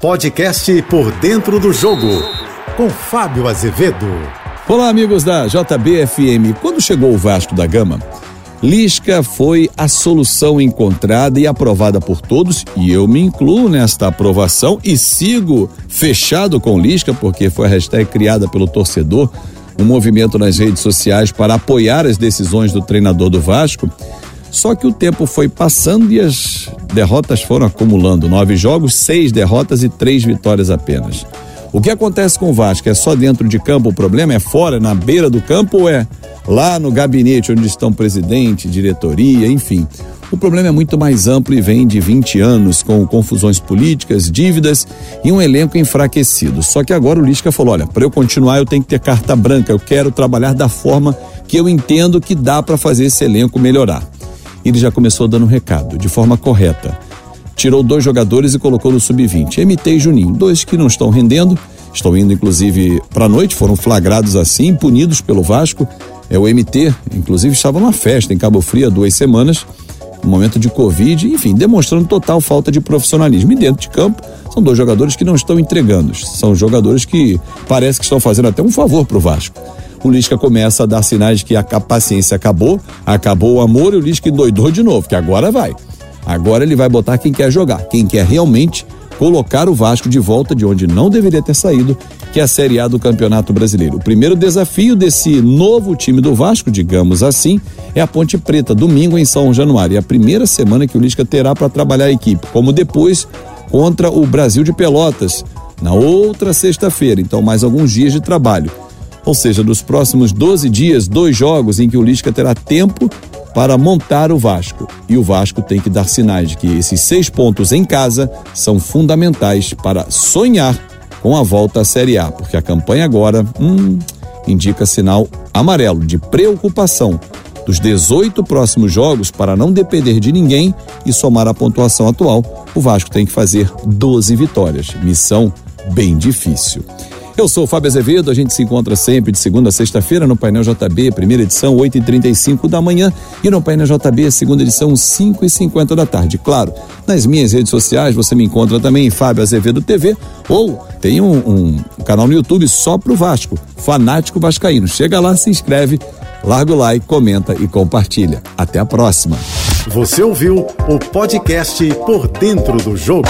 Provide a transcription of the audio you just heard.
Podcast Por Dentro do Jogo, com Fábio Azevedo. Olá, amigos da JBFM. Quando chegou o Vasco da Gama, Lisca foi a solução encontrada e aprovada por todos, e eu me incluo nesta aprovação e sigo fechado com Lisca, porque foi a hashtag criada pelo torcedor, um movimento nas redes sociais para apoiar as decisões do treinador do Vasco. Só que o tempo foi passando e as derrotas foram acumulando. Nove jogos, seis derrotas e três vitórias apenas. O que acontece com o Vasco? É só dentro de campo o problema? É fora, na beira do campo ou é lá no gabinete onde estão presidente, diretoria, enfim? O problema é muito mais amplo e vem de 20 anos, com confusões políticas, dívidas e um elenco enfraquecido. Só que agora o Lisca falou: olha, para eu continuar eu tenho que ter carta branca, eu quero trabalhar da forma que eu entendo que dá para fazer esse elenco melhorar ele já começou dando um recado, de forma correta. Tirou dois jogadores e colocou no sub-20, MT e Juninho, dois que não estão rendendo, estão indo inclusive para a noite, foram flagrados assim, punidos pelo Vasco. É o MT, inclusive estava numa festa em Cabo Frio há duas semanas, no momento de Covid, enfim, demonstrando total falta de profissionalismo. E dentro de campo, são dois jogadores que não estão entregando, são jogadores que parece que estão fazendo até um favor para o Vasco o Lisca começa a dar sinais de que a paciência acabou, acabou o amor e o Lisca doidou de novo, que agora vai. Agora ele vai botar quem quer jogar, quem quer realmente colocar o Vasco de volta de onde não deveria ter saído, que é a Série A do Campeonato Brasileiro. O primeiro desafio desse novo time do Vasco, digamos assim, é a Ponte Preta, domingo em São Januário. É a primeira semana que o Lisca terá para trabalhar a equipe, como depois contra o Brasil de Pelotas, na outra sexta-feira. Então, mais alguns dias de trabalho. Ou seja, dos próximos 12 dias, dois jogos em que o Lisca terá tempo para montar o Vasco. E o Vasco tem que dar sinais de que esses seis pontos em casa são fundamentais para sonhar com a volta à Série A, porque a campanha agora hum, indica sinal amarelo de preocupação dos 18 próximos jogos para não depender de ninguém e somar a pontuação atual. O Vasco tem que fazer 12 vitórias. Missão bem difícil. Eu sou o Fábio Azevedo, a gente se encontra sempre de segunda a sexta-feira no Painel JB, primeira edição, 8h35 da manhã, e no Painel JB, segunda edição, 5h50 da tarde. Claro, nas minhas redes sociais você me encontra também em Fábio Azevedo TV, ou tem um, um canal no YouTube só pro Vasco, Fanático Vascaíno. Chega lá, se inscreve, larga o like, comenta e compartilha. Até a próxima. Você ouviu o podcast Por Dentro do Jogo.